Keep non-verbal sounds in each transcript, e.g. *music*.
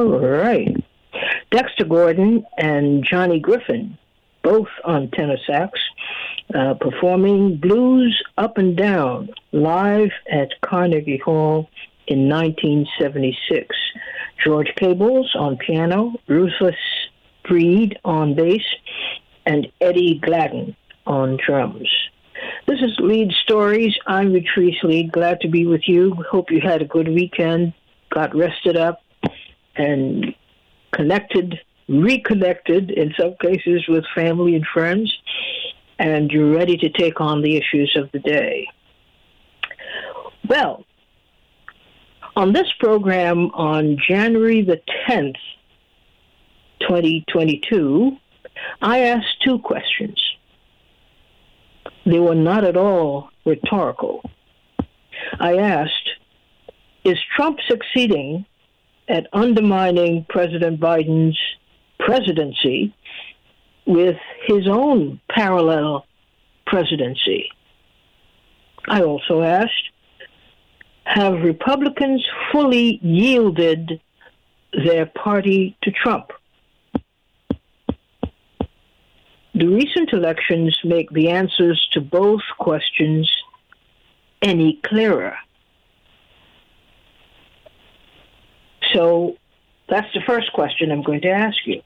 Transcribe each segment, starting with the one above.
All right. Dexter Gordon and Johnny Griffin, both on tenor sax, uh, performing Blues Up and Down live at Carnegie Hall in 1976. George Cables on piano, Rufus Reid on bass, and Eddie Gladden on drums. This is Leid Stories. I'm Utrice Leid. Glad to be with you. Hope you had a good weekend, got rested up, and connected, reconnected in some cases with family and friends, and you're ready to take on the issues of the day. Well, on this program on January the 10th, 2022, I asked two questions. They were not at all rhetorical. I asked, is Trump succeeding at undermining President Biden's presidency with his own parallel presidency? I also asked, have Republicans fully yielded their party to Trump? The recent elections make the answers to both questions any clearer. So that's the first question I'm going to ask you.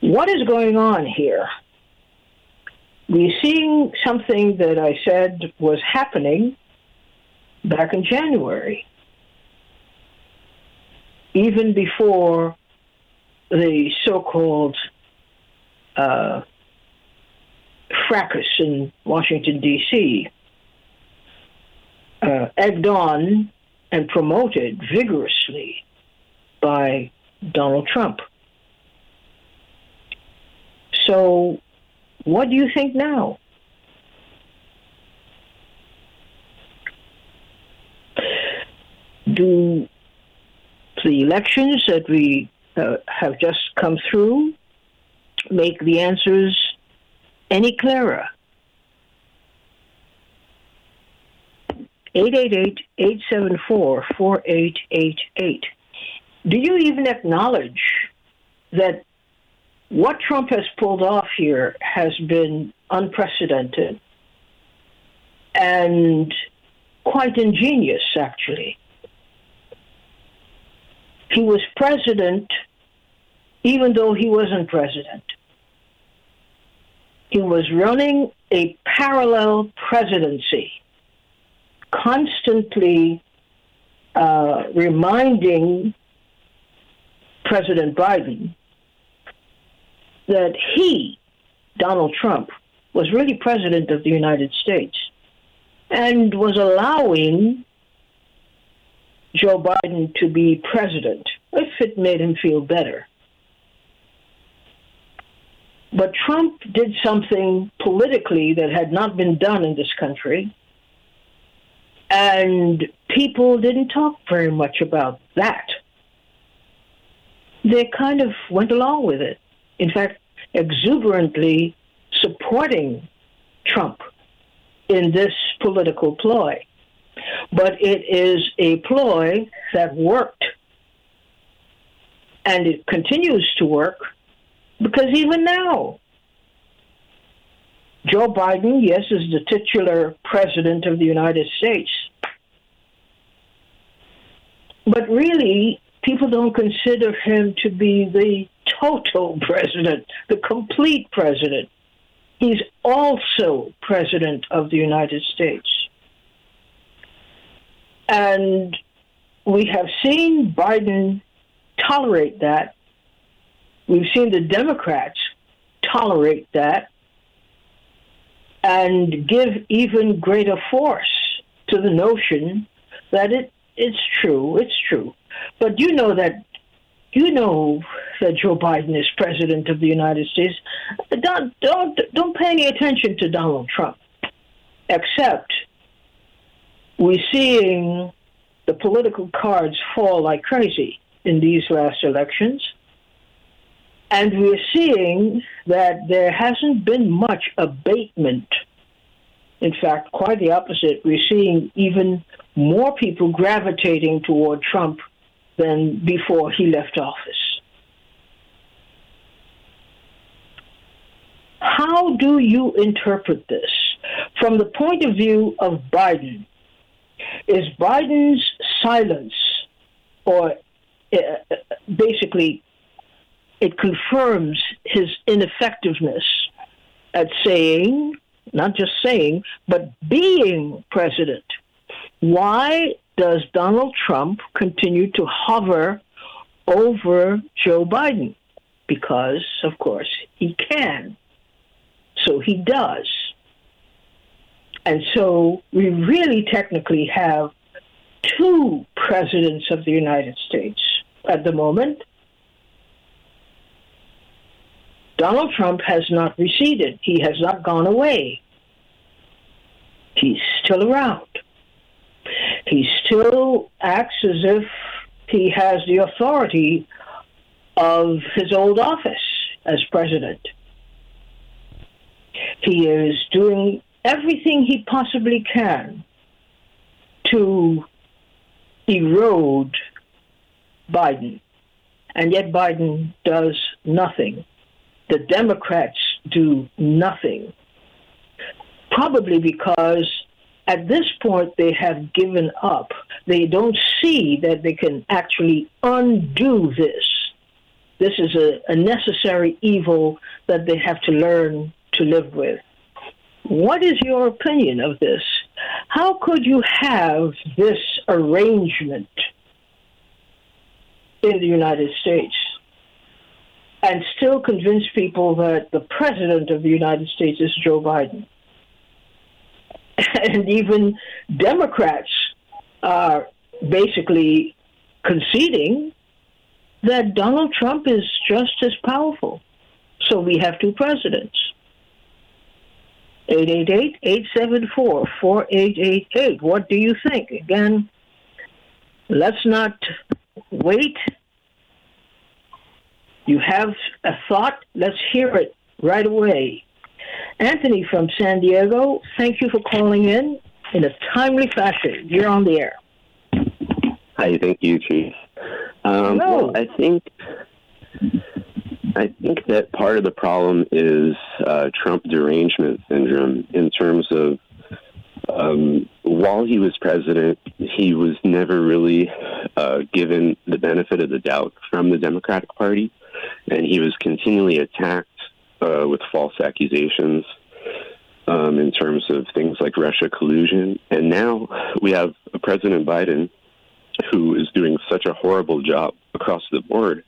What is going on here? We're seeing something that I said was happening back in January, even before the so-called uh, fracas in Washington D.C. Uh, egged on and promoted vigorously by Donald Trump. So, what do you think now? Do the elections that we uh, have just come through make the answers any clearer. 888-874-4888. Do you even acknowledge that what Trump has pulled off here has been unprecedented and quite ingenious, actually? He was president even though he wasn't president. He was running a parallel presidency, constantly uh, reminding President Biden that he, Donald Trump, was really president of the United States and was allowing Joe Biden to be president if it made him feel better. But Trump did something politically that had not been done in this country. And people didn't talk very much about that. They kind of went along with it. In fact, exuberantly supporting Trump in this political ploy. But it is a ploy that worked. And it continues to work because even now, Joe Biden, yes, is the titular president of the United States. But really, people don't consider him to be the total president, the complete president. He's also president of the United States. And we have seen Biden tolerate that We've seen the Democrats tolerate that and give even greater force to the notion that it it's true, it's true. But you know that you know that Joe Biden is president of the United States. Don't don't don't pay any attention to Donald Trump, except we're seeing the political cards fall like crazy in these last elections. And we're seeing that there hasn't been much abatement In fact, quite the opposite. We're seeing even more people gravitating toward Trump than before he left office. How do you interpret this from the point of view of Biden? Is Biden's silence, or uh, basically, it confirms his ineffectiveness at saying, not just saying, but being president? Why does Donald Trump continue to hover over Joe Biden? Because, of course, he can. So he does. And so we really technically have two presidents of the United States at the moment. Donald Trump has not receded, he has not gone away. He's still around. He still acts as if he has the authority of his old office as president. He is doing everything he possibly can to erode Biden. And yet Biden does nothing. The Democrats do nothing. Probably because at this point they have given up. They don't see that they can actually undo this. This is a, a necessary evil that they have to learn to live with. What is your opinion of this? How could you have this arrangement in the United States and still convince people that the president of the United States is Joe Biden? *laughs* And even Democrats are basically conceding that Donald Trump is just as powerful. So we have two presidents. 888-874-4888. What do you think? Again, let's not wait. You have a thought, let's hear it right away. Anthony from San Diego, thank you for calling in in a timely fashion. You're on the air. Hi, thank you, Chief. Um, well, I think I think that part of the problem is uh, Trump derangement syndrome in terms of um, while he was president, he was never really uh, given the benefit of the doubt from the Democratic Party, and he was continually attacked uh, with false accusations um, in terms of things like Russia collusion. And now we have President Biden who is doing such a horrible job across the board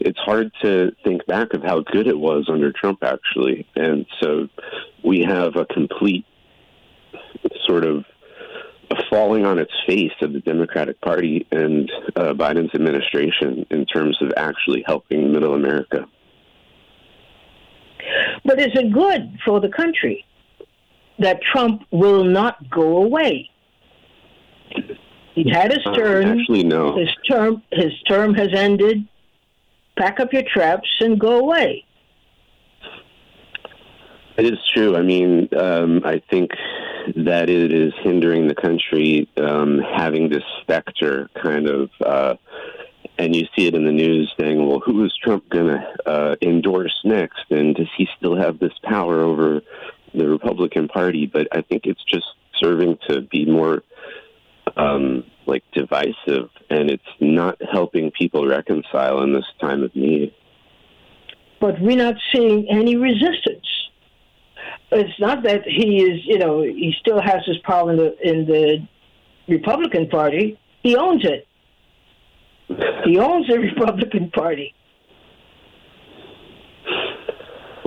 it's hard to think back of how good it was under Trump, actually. And so we have a complete sort of falling on its face of the Democratic Party and uh, Biden's administration in terms of actually helping middle America. But is it good for the country that Trump will not go away? He had his turn. Uh, actually, no. His term, his term has ended pack up your traps and go away. It is true. I mean, um, I think that it is hindering the country um, having this specter kind of, uh, and you see it in the news saying, well, who is Trump going to uh, endorse next? And does he still have this power over the Republican Party? But I think it's just serving to be more um, like divisive, and it's not helping people reconcile in this time of need. But we're not seeing any resistance. It's not that he is, you know, he still has his power in the in the Republican Party. He owns it. He owns the *laughs* Republican Party.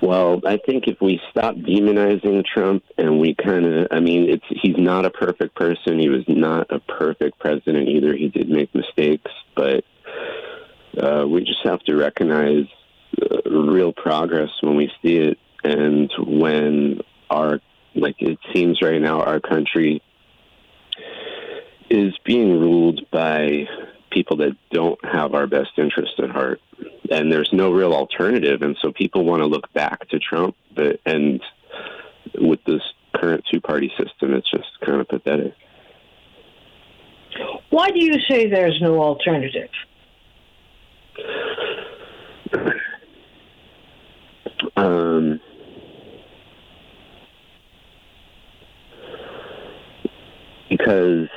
Well, I think if we stop demonizing Trump and we kind of, I mean, it's he's not a perfect person. He was not a perfect president either. He did make mistakes, but uh, we just have to recognize uh, real progress when we see it, and when our, like it seems right now, our country is being ruled by people that don't have our best interest at heart and there's no real alternative. And so people want to look back to Trump, but, and with this current two party system. It's just kind of pathetic. Why do you say there's no alternative? Um, because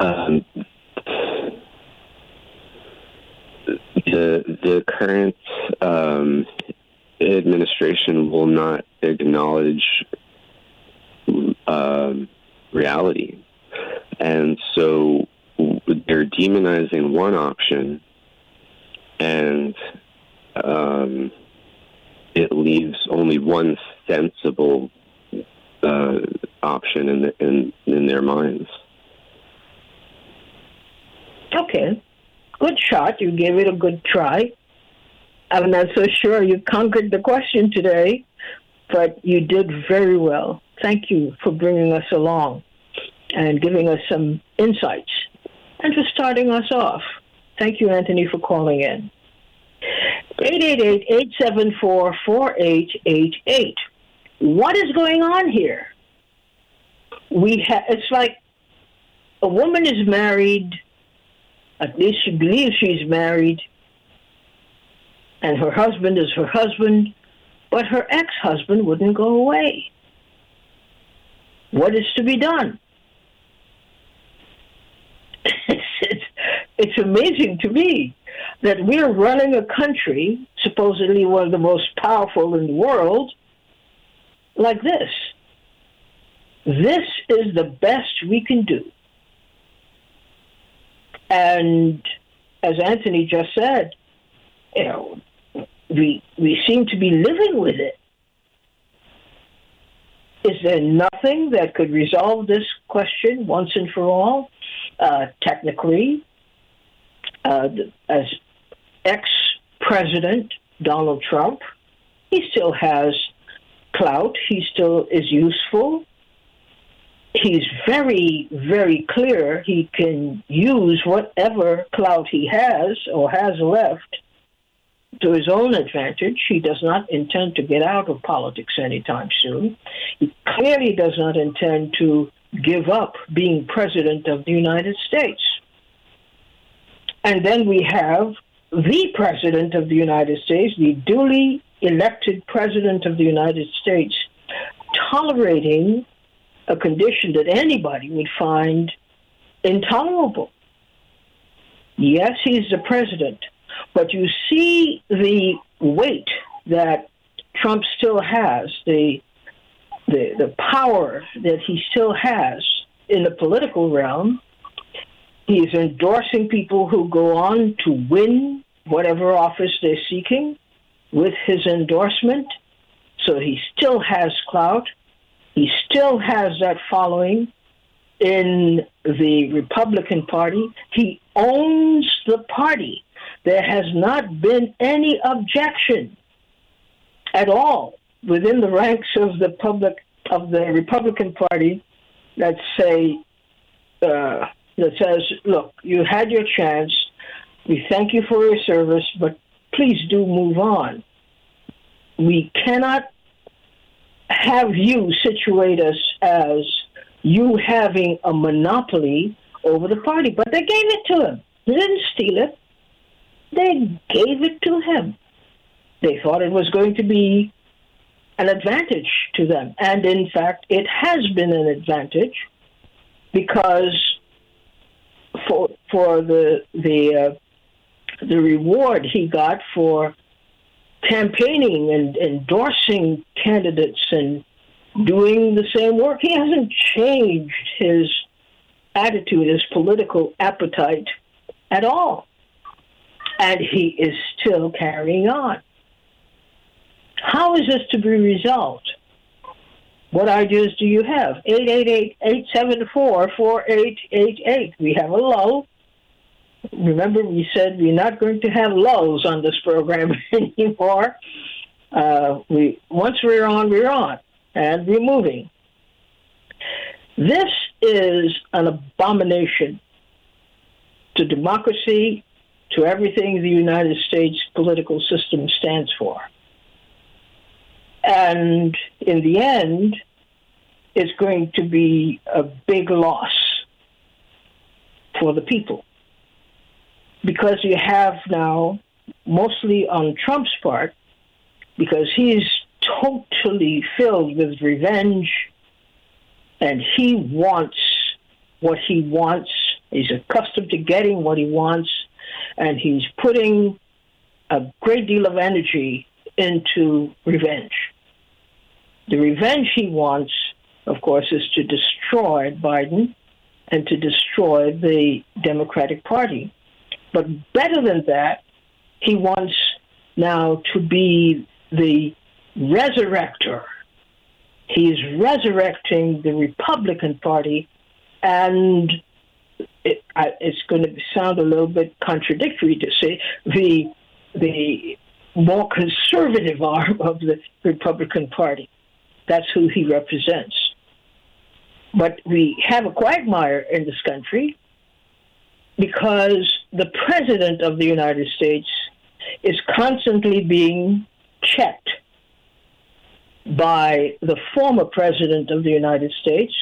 um, the the current um, administration will not acknowledge um, reality, and so they're demonizing one option, and um, it leaves only one sensible uh, option in, the, in in their minds. Okay, good shot. You gave it a good try. I'm not so sure you conquered the question today, but you did very well. Thank you for bringing us along and giving us some insights and for starting us off. Thank you, Anthony, for calling in. 888-874-4888. What is going on here? We ha- it's like a woman is married, at least she believes she's married, and her husband is her husband, but her ex-husband wouldn't go away. What is to be done? *laughs* it's, it's, it's amazing to me that we're running a country, supposedly one of the most powerful in the world, like this. This is the best we can do. And as Anthony just said, you know, we we seem to be living with it. Is there nothing that could resolve this question once and for all? Uh, technically, uh, as ex president Donald Trump, he still has clout, he still is useful. He's very, very clear he can use whatever clout he has or has left to his own advantage. He does not intend to get out of politics anytime soon. He clearly does not intend to give up being president of the United States. And then we have the president of the United States, the duly elected president of the United States, tolerating a condition that anybody would find intolerable. Yes, he's the president, but you see the weight that Trump still has, the, the, the power that he still has in the political realm. He's endorsing people who go on to win whatever office they're seeking with his endorsement. So he still has clout. He still has that following in the Republican Party. He owns the party. There has not been any objection at all within the ranks of the public of the Republican Party that say uh, that says, "Look, you had your chance. We thank you for your service, but please do move on. We cannot have you situate us as you having a monopoly over the party. But they gave it to him. They didn't steal it. They gave it to him. They thought it was going to be an advantage to them. And in fact, it has been an advantage because for for the the uh, the reward he got for campaigning and endorsing candidates and doing the same work. He hasn't changed his attitude, his political appetite at all. And he is still carrying on. How is this to be resolved? What ideas do you have? 888-874-4888. We have a lull. Remember, we said we're not going to have lulls on this program *laughs* anymore. Uh, we once we're on, we're on, and we're moving. This is an abomination to democracy, to everything the United States political system stands for. And in the end, it's going to be a big loss for the people. Because you have now, mostly on Trump's part, because he's totally filled with revenge and he wants what he wants. He's accustomed to getting what he wants, and he's putting a great deal of energy into revenge. The revenge he wants, of course, is to destroy Biden and to destroy the Democratic Party. But better than that, he wants now to be the resurrector. He's resurrecting the Republican Party, and it, it's going to sound a little bit contradictory to say the the more conservative *laughs* arm of the Republican Party. That's who he represents. But we have a quagmire in this country because the President of the United States is constantly being checked by the former President of the United States,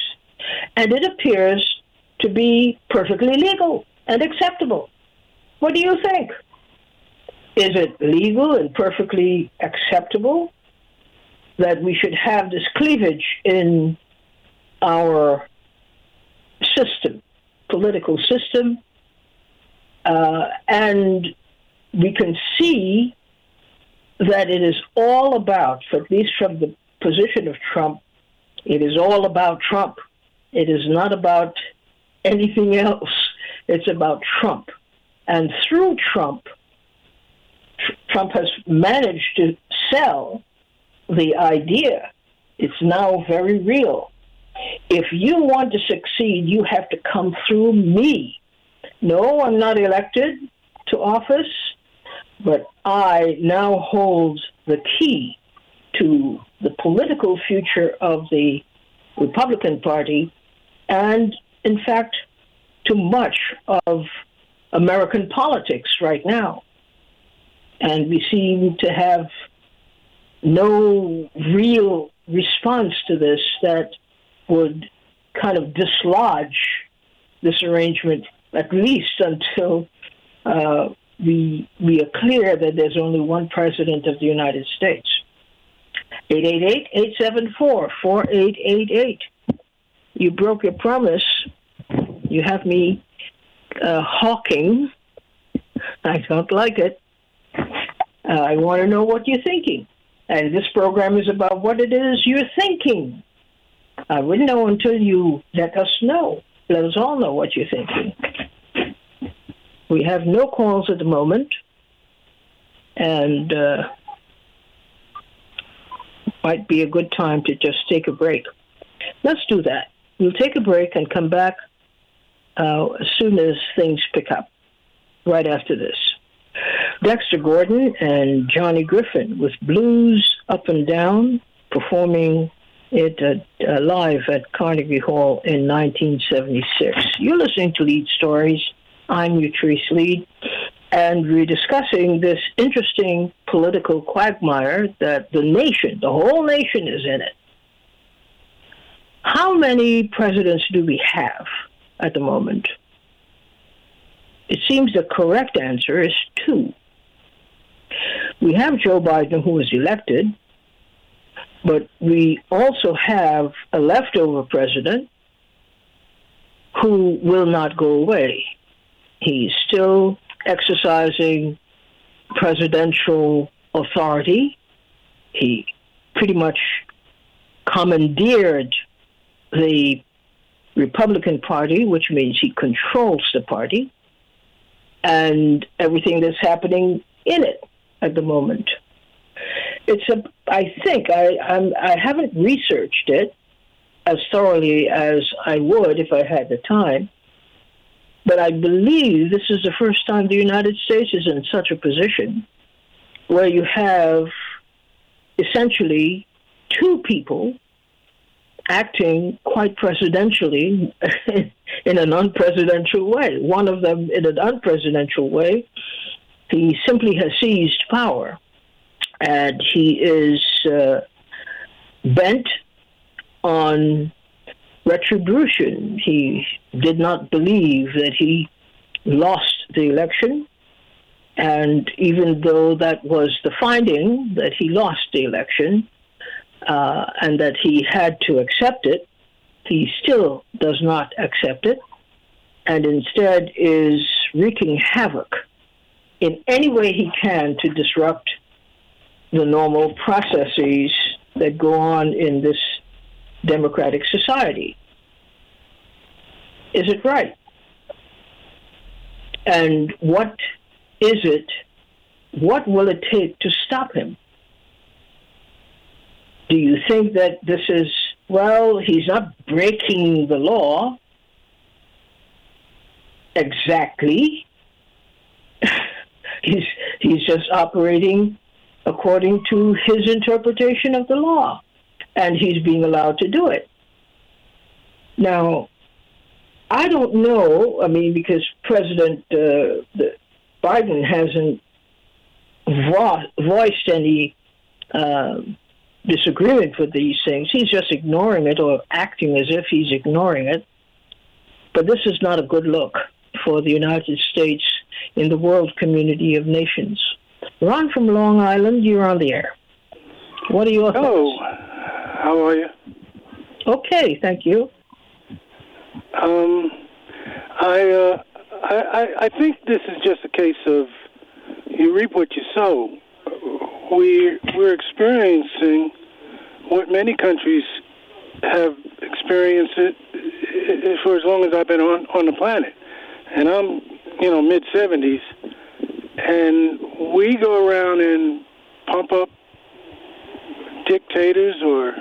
and it appears to be perfectly legal and acceptable. What do you think? Is it legal and perfectly acceptable that we should have this cleavage in our system, political system, uh, and we can see that it is all about, at least from the position of Trump, it is all about Trump. It is not about anything else. It's about Trump. And through Trump, Trump has managed to sell the idea. It's now very real. If you want to succeed, you have to come through me. No, I'm not elected to office, but I now hold the key to the political future of the Republican Party and, in fact, to much of American politics right now. And we seem to have no real response to this that would kind of dislodge this arrangement, at least until uh, we, we are clear that there's only one president of the United States. 888-874-4888. You broke your promise. You have me uh, hawking. I don't like it. Uh, I want to know what you're thinking. And this program is about what it is you're thinking. I wouldn't know until you let us know. Let us all know what you're thinking. We have no calls at the moment, and uh, might be a good time to just take a break. Let's do that. We'll take a break and come back uh, as soon as things pick up, right after this. Dexter Gordon and Johnny Griffin with Blues Up and Down performing it uh, live at Carnegie Hall in 1976. You're listening to Leid Stories. I'm Utrice Leid, and we're discussing this interesting political quagmire that the nation, the whole nation, is in it. How many presidents do we have at the moment? It seems the correct answer is two. We have Joe Biden, who was elected, but we also have a leftover president who will not go away. He's still exercising presidential authority. He pretty much commandeered the Republican Party, which means he controls the party and everything that's happening in it at the moment. It's a. I think I I'm, I haven't researched it as thoroughly as I would if I had the time. But I believe this is the first time the United States is in such a position where you have essentially two people acting quite presidentially *laughs* in an unpresidential way. One of them in an unpresidential way, he simply has seized power. And he is uh, bent on retribution. He did not believe that he lost the election. And even though that was the finding that he lost the election uh, and that he had to accept it, he still does not accept it and instead is wreaking havoc in any way he can to disrupt the normal processes that go on in this democratic society. Is it right? And what is it? What will it take to stop him? Do you think that this is, well, he's not breaking the law exactly? *laughs* he's, he's just operating according to his interpretation of the law, and he's being allowed to do it. Now, I don't know. I mean, because President uh, Biden hasn't vo- voiced any uh, disagreement with these things. He's just ignoring it or acting as if he's ignoring it. But this is not a good look for the United States in the world community of nations. Ron from Long Island, you're on the air. What are your Hello. thoughts? How are you? Okay, thank you. Um, I, uh, I, I think this is just a case of you reap what you sow. We we're experiencing what many countries have experienced it for as long as I've been on on the planet, and I'm you know mid seventies, and we go around and pump up dictators or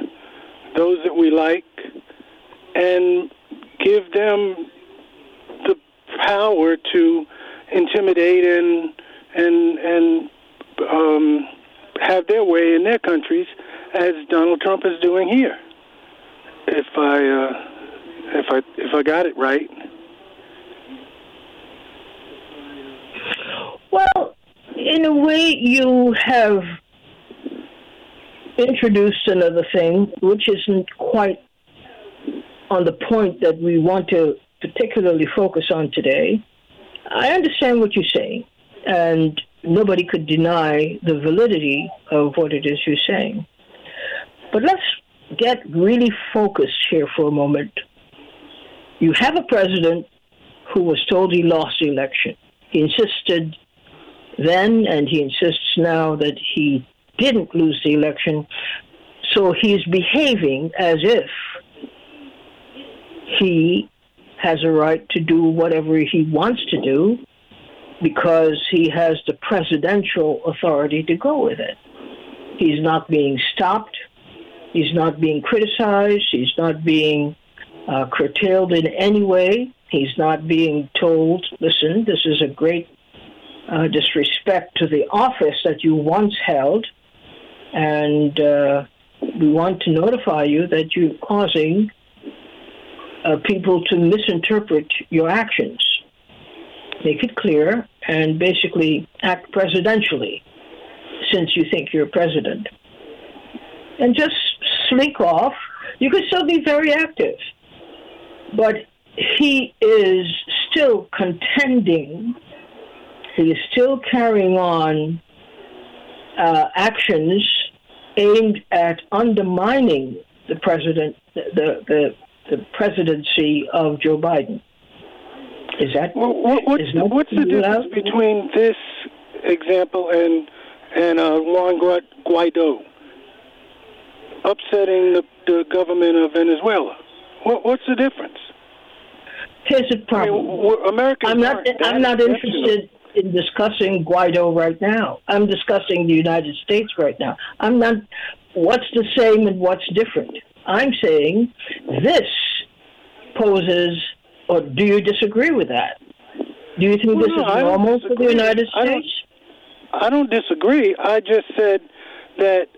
those that we like, and give them the power to intimidate and and and um, have their way in their countries, as Donald Trump is doing here. If I uh, if I if I got it right. Well, in a way, you have introduced another thing, which isn't quite on the point that we want to particularly focus on today. I understand what you're saying, and nobody could deny the validity of what it is you're saying. But let's get really focused here for a moment. You have a president who was told he lost the election. He insisted then, and he insists now that he didn't lose the election. So he's behaving as if he has a right to do whatever he wants to do because he has the presidential authority to go with it. He's not being stopped. He's not being criticized. He's not being uh, curtailed in any way. He's not being told, listen, this is a great uh, disrespect to the office that you once held, and uh, we want to notify you that you're causing uh, people to misinterpret your actions. Make it clear and basically act presidentially since you think you're president. And just slink off. You could still be very active. But he is still contending, he is still carrying on uh, actions aimed at undermining the president, the, the, the presidency of Joe Biden. Is that well, what, what's, what's the difference allowed? between this example and and uh, Juan Guaido upsetting the, the government of Venezuela? What, what's the difference? Here's the I mean, Americans I'm not. I'm not interested in discussing Guaido right now. I'm discussing the United States right now. I'm not. What's the same and what's different? I'm saying this poses. Or do you disagree with that? Do you think Well, this no, is normal for the. United I don't- States? I don't disagree. I just said that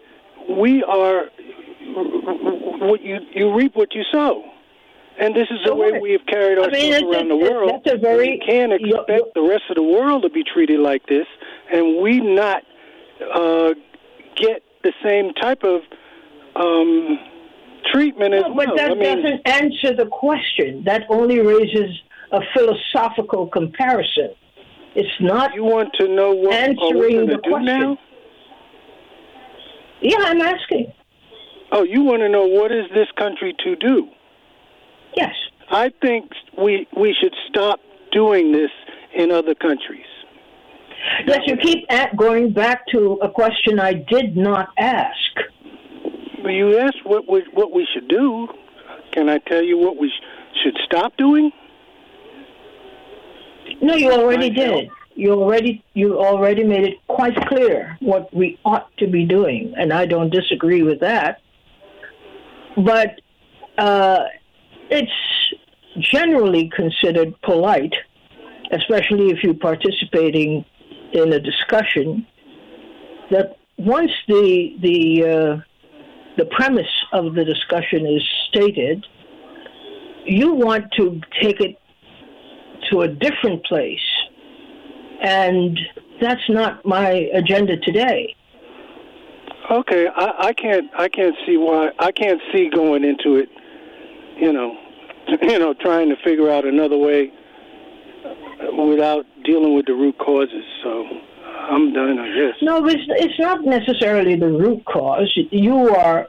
we are what you you reap what you sow, and this is the way we have carried I ourselves mean, it's- around the world. that's a very- we can't expect you- the rest of the world to be treated like this, and we not uh, get the same type of um, treatment as no, but that I mean, doesn't answer the question. That only raises a philosophical comparison. It's not. you want to know what answering the question. now? Yeah, I'm asking. Oh, you want to know what is this country to do? Yes. I think we we should stop doing this in other countries. Yes, you keep at going back to a question I did not ask. You asked what we what we should do. Can I tell you what we sh- should stop doing? No, you already did. You already you already made it quite clear what we ought to be doing, and I don't disagree with that. But uh, it's generally considered polite, especially if you're participating in a discussion, that once the the uh, the premise of the discussion is stated, you want to take it to a different place. And that's not my agenda today. Okay, I, I can't I can't see why I can't see going into it. You know, *clears throat* you know, trying to figure out another way without dealing with the root causes. So I'm done, I guess. No, it's, it's not necessarily the root cause. You are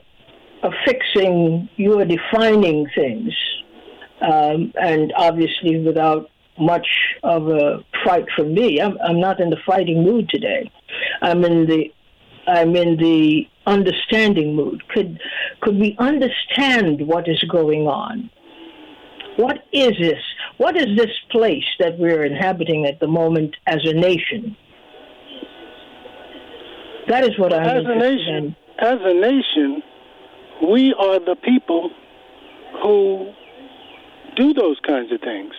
affixing, you are defining things. Um, and obviously, without much of a fight from me, I'm, I'm not in the fighting mood today. I'm in the I'm in the understanding mood. Could could we understand what is going on? What is this? What is this place that we're inhabiting at the moment as a nation? That is what I'm As a nation, in. as a nation, we are the people who do those kinds of things.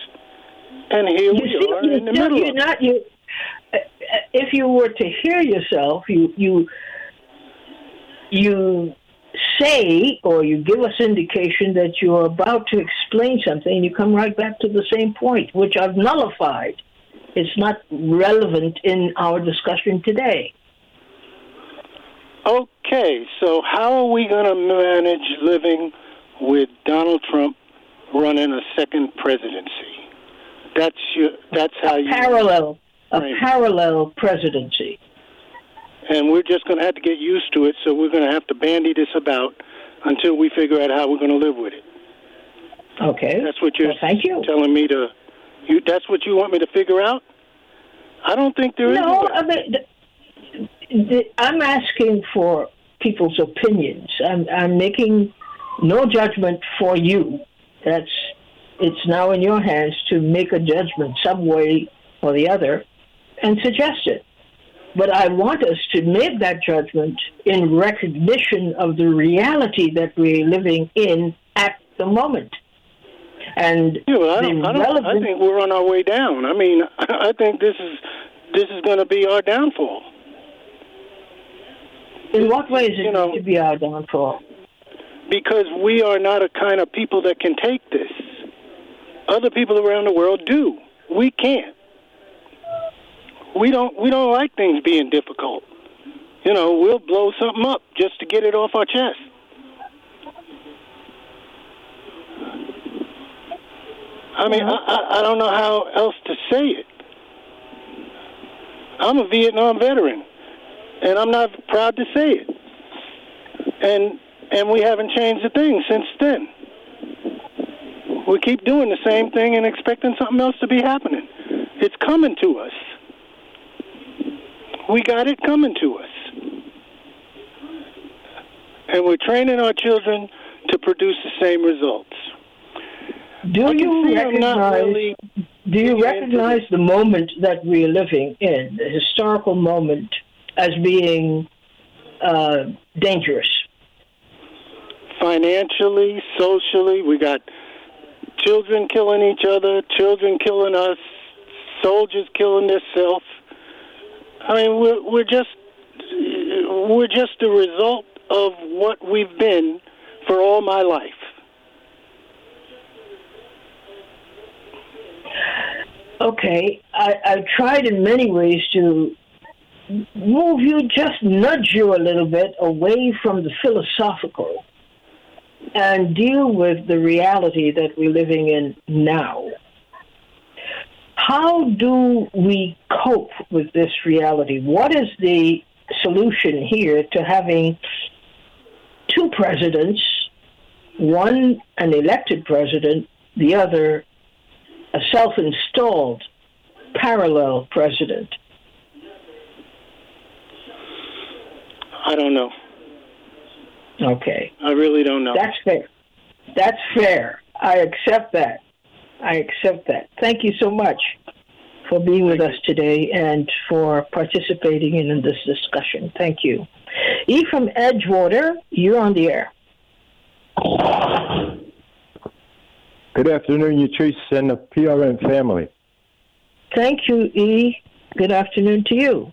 And here You we see, are in the no, middle you're of not you. uh, uh, If you were to hear yourself, you you you say or you give us indication that you're about to explain something, and you come right back to the same point, which I've nullified. It's not relevant in our discussion today. Okay, so how are we going to manage living with Donald Trump running a second presidency? That's your. That's how you. Parallel, a parallel presidency. And we're just going to have to get used to it. So we're going to have to bandy this about until we figure out how we're going to live with it. Okay. That's what you're Well, thank you. telling me to. You. That's what you want me to figure out. I don't think there is. No. I mean, th- th- I'm asking for people's opinions. I'm, I'm making no judgment for you. That's it's now in your hands to make a judgment some way or the other and suggest it. But I want us to make that judgment in recognition of the reality that we're living in at the moment. And Yeah, well, I don't, I, don't, I think we're on our way down. I mean, I think this is this is going to be our downfall. in what way is it you know- going to be our downfall? because we are not a kind of people that can take this. Other people around the world do. We can't. We don't. We don't like things being difficult. You know, we'll blow something up just to get it off our chest. I mean, I, I, don't know how else to say it. I'm a Vietnam veteran, and I'm not proud to say it. And and we haven't changed a thing since then. We keep doing the same thing and expecting something else to be happening. It's coming to us. We got it coming to us. And we're training our children to produce the same results. Do you see I'm not recognize? really do you recognize the moment that we are living in, the historical moment, as being uh, dangerous? financially, socially. We got children killing each other, children killing us, soldiers killing themselves. I mean, we're we're just we're just a result of what we've been for all my life. Okay, I, I've tried in many ways to move you, just nudge you a little bit away from the philosophical and deal with the reality that we're living in now. How do we cope with this reality? What is the solution here to having two presidents, one an elected president, the other a self installed parallel president? I don't know. Okay. I really don't know. That's fair. That's fair. I accept that. I accept that. Thank you so much for being with us today and for participating in this discussion. Thank you. E from Edgewater, you're on the air. Good afternoon, Utrice and the PRN family. Thank you, E. Good afternoon to you.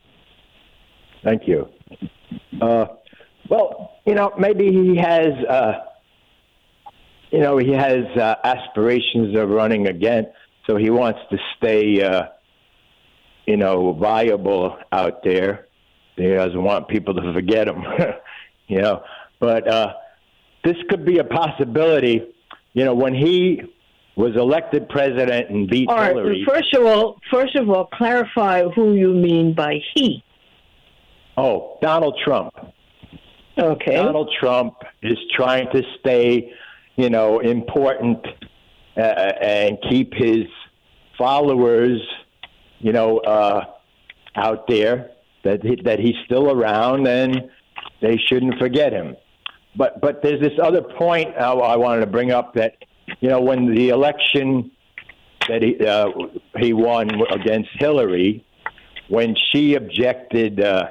Thank you. Uh, well, you know, maybe he has, uh, you know, he has uh, aspirations of running again, so he wants to stay, uh, you know, viable out there. He doesn't want people to forget him, *laughs* you know. But uh, this could be a possibility. You know, when he was elected president and beat all right, Hillary. First of all, first of all, clarify who you mean by he. Oh, Donald Trump. Okay. Donald Trump is trying to stay, you know, important uh, and keep his followers, you know, uh, out there that he, that he's still around and they shouldn't forget him. But but there's this other point I, I wanted to bring up that you know when the election that he uh, he won against Hillary, when she objected uh,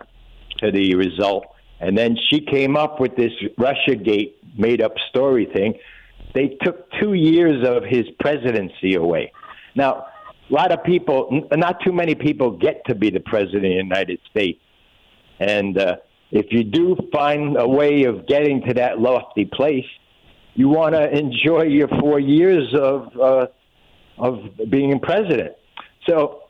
to the result, and then she came up with this RussiaGate made up story thing. They took two years of his presidency away. Now, a lot of people, not too many people get to be the president of the United States. And uh, if you do find a way of getting to that lofty place, you want to enjoy your four years of uh, of being president. So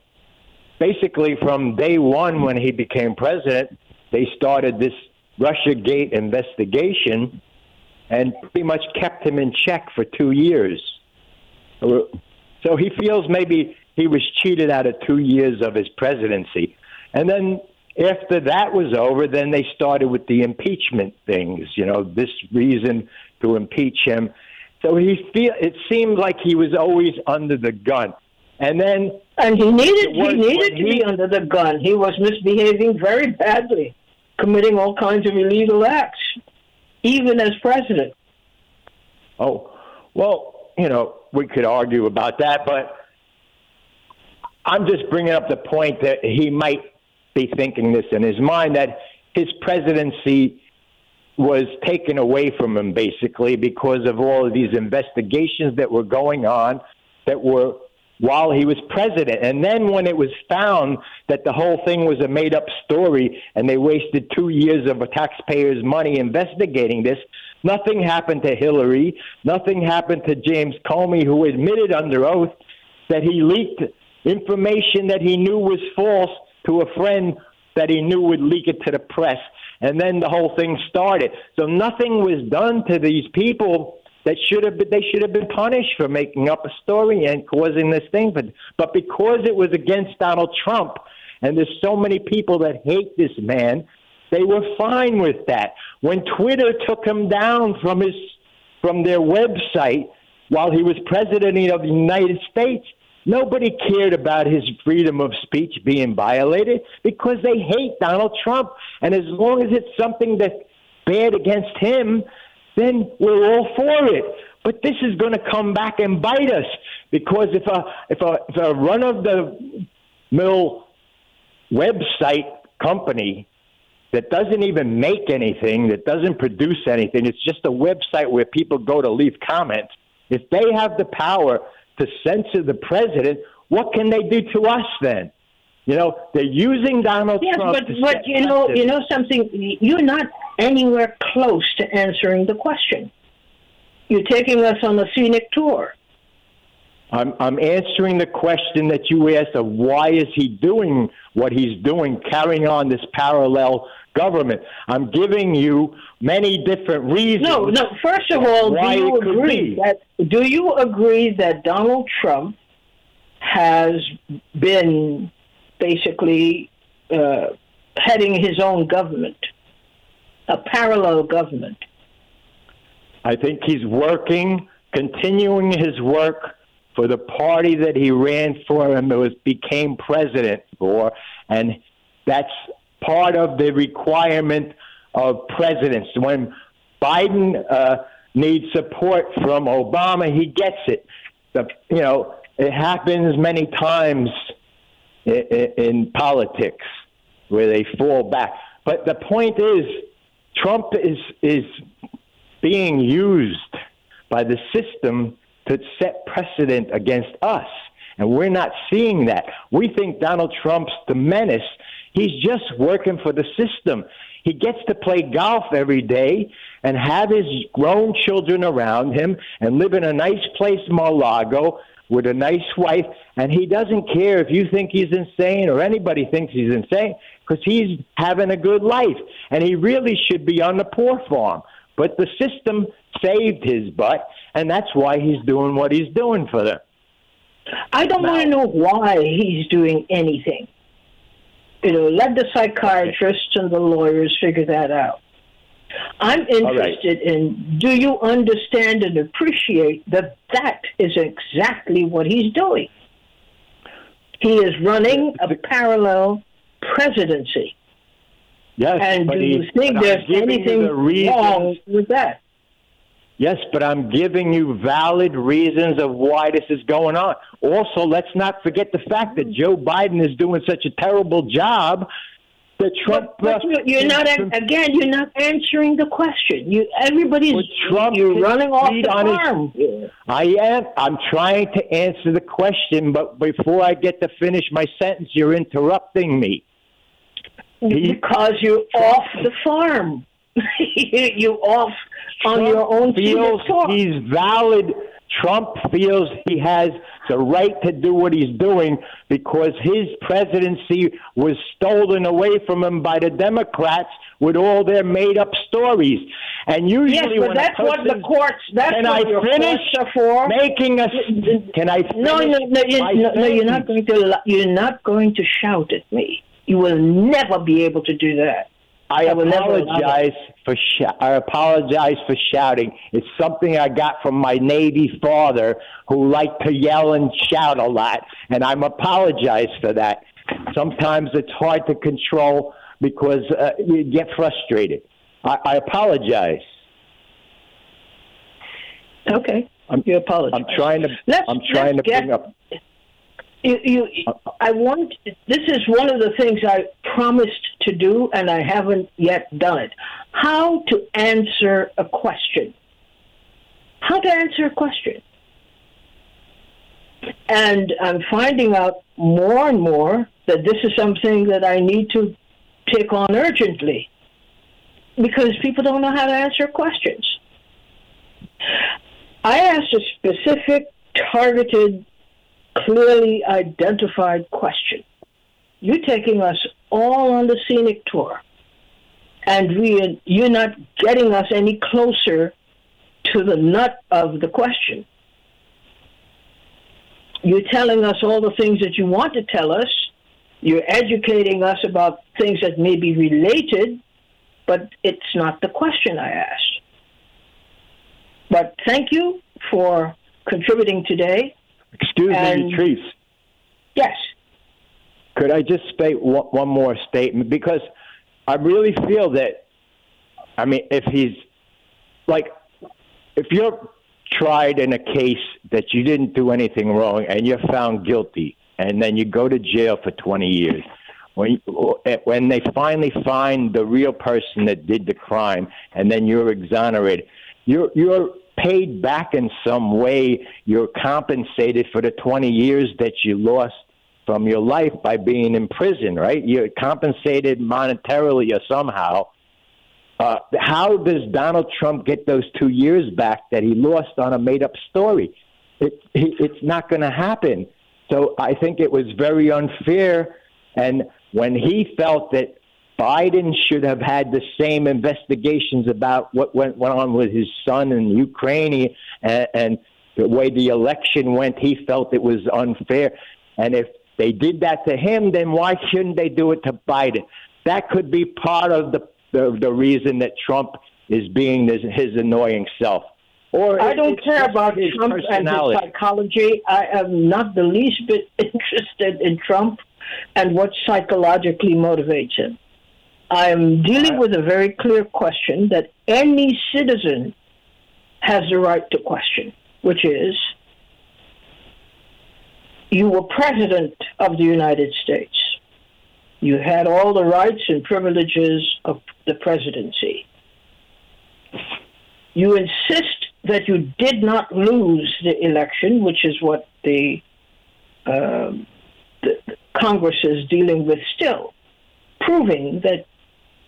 basically, from day one when he became president, they started this Russia Gate investigation and pretty much kept him in check for two years. So he feels maybe he was cheated out of two years of his presidency. And then after that was over, then they started with the impeachment things, you know, this reason to impeach him. So he feel it seemed like he was always under the gun. And then and he needed was- he needed to he- be under the gun. He was misbehaving very badly, committing all kinds of illegal acts, even as president. Oh, well, you know, we could argue about that, but I'm just bringing up the point that he might be thinking this in his mind that his presidency was taken away from him basically because of all of these investigations that were going on that were while he was president. And then when it was found that the whole thing was a made up story and they wasted two years of taxpayers' money investigating this, nothing happened to Hillary. Nothing happened to James Comey, who admitted under oath that he leaked information that he knew was false to a friend that he knew would leak it to the press. And then the whole thing started. So nothing was done to these people that should have been, they should have been punished for making up a story and causing this thing. But but because it was against Donald Trump, and there's so many people that hate this man, they were fine with that. When Twitter took him down from his from their website while he was president of the United States, nobody cared about his freedom of speech being violated because they hate Donald Trump. And as long as it's something that's bad against him, then we're all for it. But this is going to come back and bite us because if a if a, if a run of the mill website company that doesn't even make anything, that doesn't produce anything, it's just a website where people go to leave comments. If they have the power to censor the president, what can they do to us then? You know, they're using Donald Yes, Trump. but to but you know you know something. You're not anywhere close to answering the question. You're taking us on a scenic tour, I'm, I'm answering the question that you asked of why is he doing what he's doing, carrying on this parallel government. I'm giving you many different reasons. No, no. First of all, do you agree that do you agree that Donald Trump has been basically uh, heading his own government, a parallel government? I think he's working, continuing his work for the party that he ran for and was became president for, and that's part of the requirement of presidents. When Biden uh, needs support from Obama, he gets it. The, you know, it happens many times in, politics where they fall back. But the point is, Trump is is being used by the system to set precedent against us. And we're not seeing that. We think Donald Trump's the menace. He's just working for the system. He gets to play golf every day and have his grown children around him and live in a nice place, Mar-Lago, with a nice wife. And he doesn't care if you think he's insane or anybody thinks he's insane because he's having a good life. And he really should be on the poor farm. But the system saved his butt, and that's why he's doing what he's doing for them. I don't now, want to know why he's doing anything. You know, let the psychiatrists and the lawyers figure that out. I'm interested right. in do you understand and appreciate that that is exactly what he's doing? He is running a parallel presidency. Yes, and do you think there's anything the wrong with that? Yes, but I'm giving you valid reasons of why this is going on. Also, let's not forget the fact that mm. Joe Biden is doing such a terrible job that Trump. But, but you're not again. You're not answering the question. You everybody's Trump you're running off the farm. His, I am. I'm trying to answer the question, but before I get to finish my sentence, you're interrupting me. Because you're off the farm. *laughs* you off on your own feels he's valid. Trump feels he has the right to do what he's doing because his presidency was stolen away from him by the Democrats with all their made up stories. And usually, yes, but when that's what the courts. That's can what I your finish courts are for. Making a. Can I? No, no, no, you, no, no. You're not going to. You're not going to shout at me. You will never be able to do that. I apologize for sh- I apologize for shouting. It's something I got from my Navy father who liked to yell and shout a lot, and I'm apologize for that. Sometimes it's hard to control because uh, you get frustrated. I, I apologize. Okay, I'm, you apologize. I'm trying to. Let's, I'm trying to get, bring up. You, you, I want. This is one of the things I promised to do, and I haven't yet done it. How to answer a question. How to answer a question. And I'm finding out more and more that this is something that I need to take on urgently because people don't know how to answer questions. I asked a specific, targeted clearly identified question. You're taking us all on the scenic tour, and we you're not getting us any closer to the nut of the question. You're telling us all the things that you want to tell us. You're educating us about things that may be related, but it's not the question I asked. But thank you for contributing today. Excuse and, me, Treese. Yes. Could I just state one more statement? Because I really feel that, I mean, if he's like, if you're tried in a case that you didn't do anything wrong and you're found guilty, and then you go to jail for 20 years, when you, eh, when they finally find the real person that did the crime, and then you're exonerated, you're you're paid back in some way. You're compensated for the 20 years that you lost from your life by being in prison, right? You're compensated monetarily or somehow. Uh, how does Donald Trump get those two years back that he lost on a made up story? it, it's not going to happen. So I think it was very unfair. And when he felt that Biden should have had the same investigations about what went, went on with his son in Ukraine and, and the way the election went, he felt it was unfair. And if they did that to him, then why shouldn't they do it to Biden? That could be part of the the, the reason that Trump is being his, his annoying self. Or I don't care about Trump and his psychology. I am not the least bit *laughs* interested in Trump and what psychologically motivates him. I am dealing with a very clear question that any citizen has the right to question, which is you were president of the United States. You had all the rights and privileges of the presidency. You insist that you did not lose the election, which is what the, uh, the Congress is dealing with still, proving that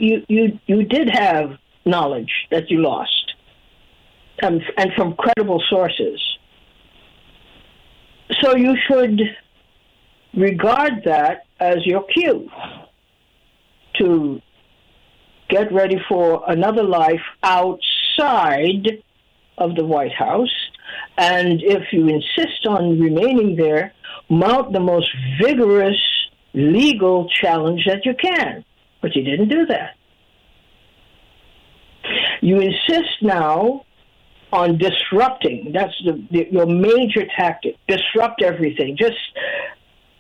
you, you, you did have knowledge that you lost, and, and from credible sources. So you should regard that as your cue to get ready for another life outside of the White House. And if you insist on remaining there, mount the most vigorous legal challenge that you can. But you didn't do that. You insist now on disrupting. That's the, the, your major tactic. Disrupt everything. Just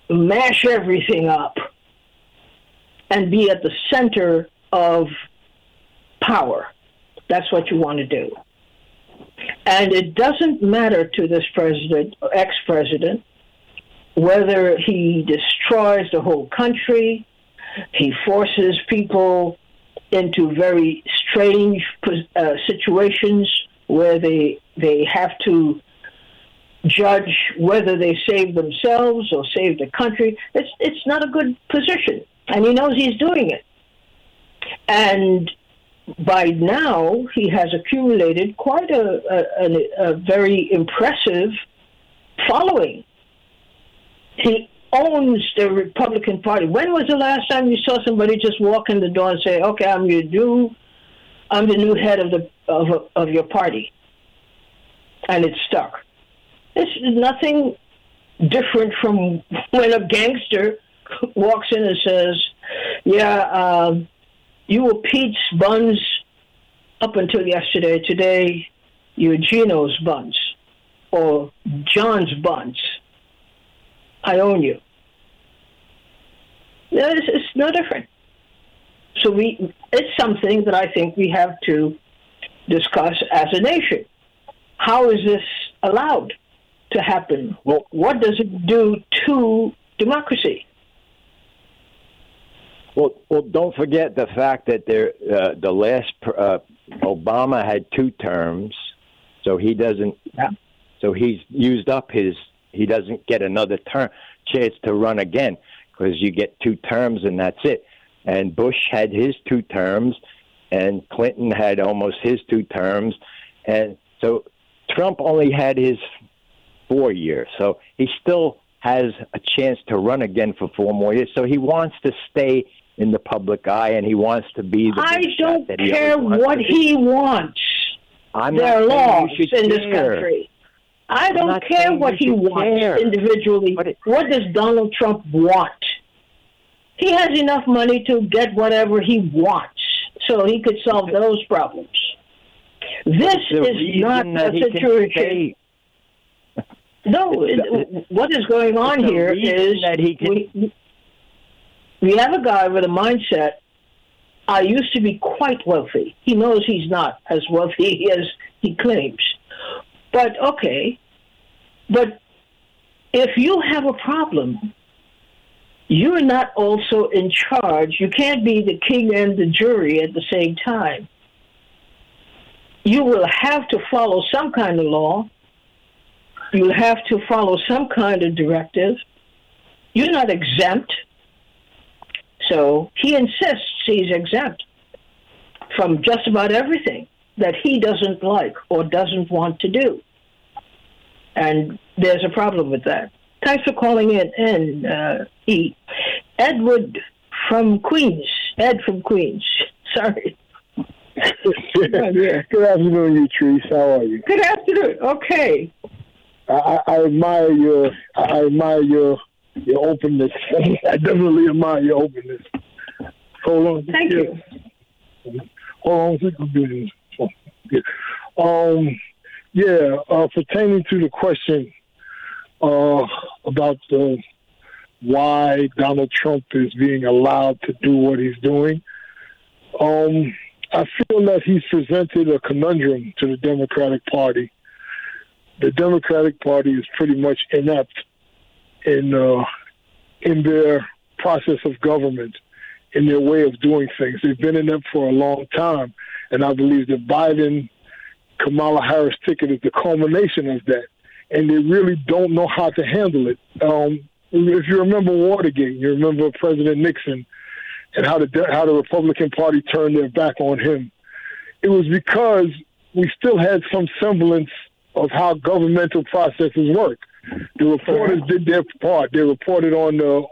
mash everything up and be at the center of power. That's what you want to do. And it doesn't matter to this president, ex president, whether he destroys the whole country, he forces people into very strange uh, situations where they they have to judge whether they save themselves or save the country. It's it's not a good position, and he knows he's doing it. And by now, he has accumulated quite a, a, a, a very impressive following. He owns the Republican Party. When was the last time you saw somebody just walk in the door and say, "Okay, I'm your new, I'm the new head of the of of your party," and it's stuck. It's nothing different from when a gangster walks in and says, "Yeah, uh, you were Pete's buns up until yesterday. Today, you're Gino's buns or John's buns. I own you." It's, it's no different. So we, it's something that I think we have to discuss as a nation. How is this allowed? to happen? Well, what does it do to democracy? Well, well, don't forget the fact that there, uh, the last uh, Obama had two terms, so he doesn't. Yeah. So he's used up his. He doesn't get another term chance to run again because you get two terms and that's it. And Bush had his two terms, and Clinton had almost his two terms, and so Trump only had his four years. So he still has a chance to run again for four more years. So he wants to stay in the public eye and he wants to be the I don't care what he wants. I'm there are laws in this country. I don't care what he wants care. individually. It, what does Donald Trump want? He has enough money to get whatever he wants, so he could solve those problems. This is not a situation. No, what is going on here is that he can... we, we have a guy with a mindset. I used to be quite wealthy. He knows he's not as wealthy *laughs* as he claims. But okay, but if you have a problem, you're not also in charge. You can't be the king and the jury at the same time. You will have to follow some kind of law you have to follow some kind of directive. You're not exempt. So he insists he's exempt from just about everything that he doesn't like or doesn't want to do. And there's a problem with that. Thanks for calling in, in uh, E. Edward from Queens. Ed from Queens. *laughs* Sorry. *laughs* Good afternoon, Utrice. How are you? Good afternoon. Okay. I, I admire your I admire your your openness. *laughs* I definitely admire your openness. Hold on. Thank you. Hold on. Um, yeah, uh, pertaining to the question uh, about the why Donald Trump is being allowed to do what he's doing. Um, I feel that he's presented a conundrum to the Democratic Party. The Democratic Party is pretty much inept in uh, in their process of government, in their way of doing things. They've been inept for a long time, and I believe the Biden Kamala Harris ticket is the culmination of that. And they really don't know how to handle it. Um, if you remember Watergate, you remember President Nixon and how the how the Republican Party turned their back on him. It was because we still had some semblance of how governmental processes work. The reporters did their part. They reported on the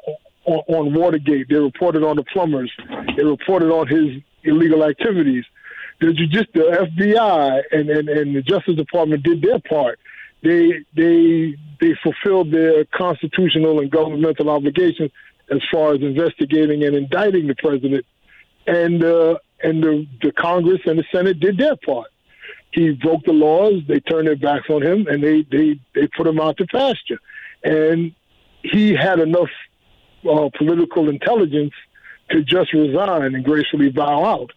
on, on Watergate. They reported on the plumbers. They reported on his illegal activities. The just the FBI and, and, and the Justice Department did their part. They they they fulfilled their constitutional and governmental obligations as far as investigating and indicting the president, and uh, and the, the Congress and the Senate did their part. He broke the laws. They turned their backs on him, and they they they put him out to pasture. And he had enough uh, political intelligence to just resign and gracefully bow out.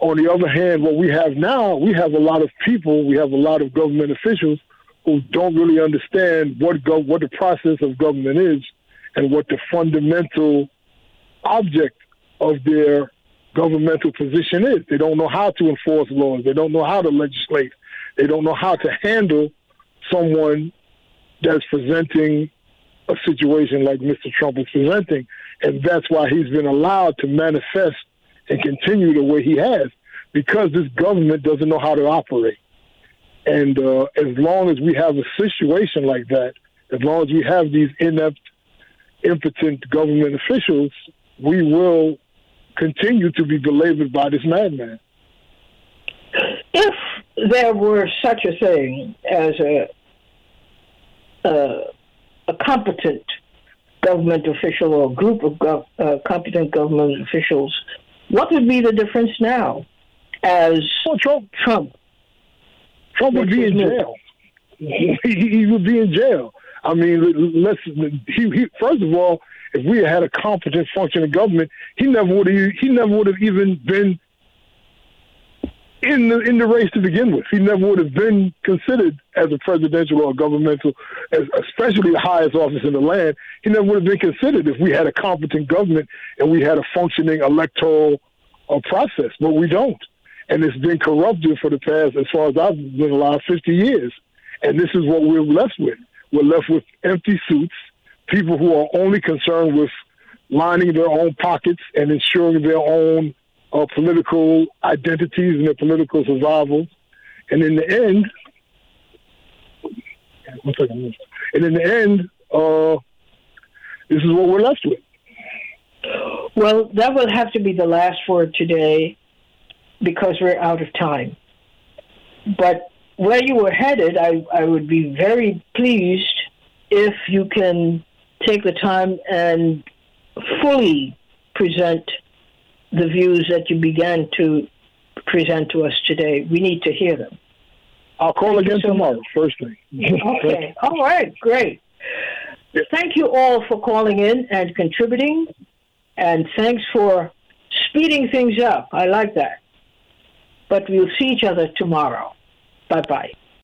On the other hand, what we have now, we have a lot of people, we have a lot of government officials who don't really understand what go- what the process of government is and what the fundamental object of their governmental position is. They don't know how to enforce laws. They don't know how to legislate. They don't know how to handle someone that's presenting a situation like Mr. Trump is presenting. And that's why he's been allowed to manifest and continue the way he has, because this government doesn't know how to operate. And uh, as long as we have a situation like that, as long as we have these inept impotent government officials, we will continue to be belabored by this madman. If there were such a thing as a a, a competent government official or a group of gov- uh, competent government officials, what would be the difference now? As well, Trump, Trump, Trump would be in jail. He, he would be in jail. I mean, let's. He, he, first of all, if we had a competent, functioning government, he never would have. He never would have even been in the in the race to begin with. He never would have been considered as a presidential or governmental, as, especially the highest office in the land. He never would have been considered if we had a competent government and we had a functioning electoral uh, process. But we don't, and it's been corrupted for the past, as far as I've been alive, fifty years. And this is what we're left with. We're left with empty suits, people who are only concerned with lining their own pockets and ensuring their own uh, political identities and their political survival. And in the end, and in the end, uh, this is what we're left with. Well, that will have to be the last word today because we're out of time. But where you were headed, I, I would be very pleased if you can take the time and fully present the views that you began to present to us today. We need to hear them. I'll call Thank again so tomorrow, much. first thing. okay. *laughs* All right. Great. Thank you all for calling in and contributing. And thanks for speeding things up. I like that. But we'll see each other tomorrow. Bye bye.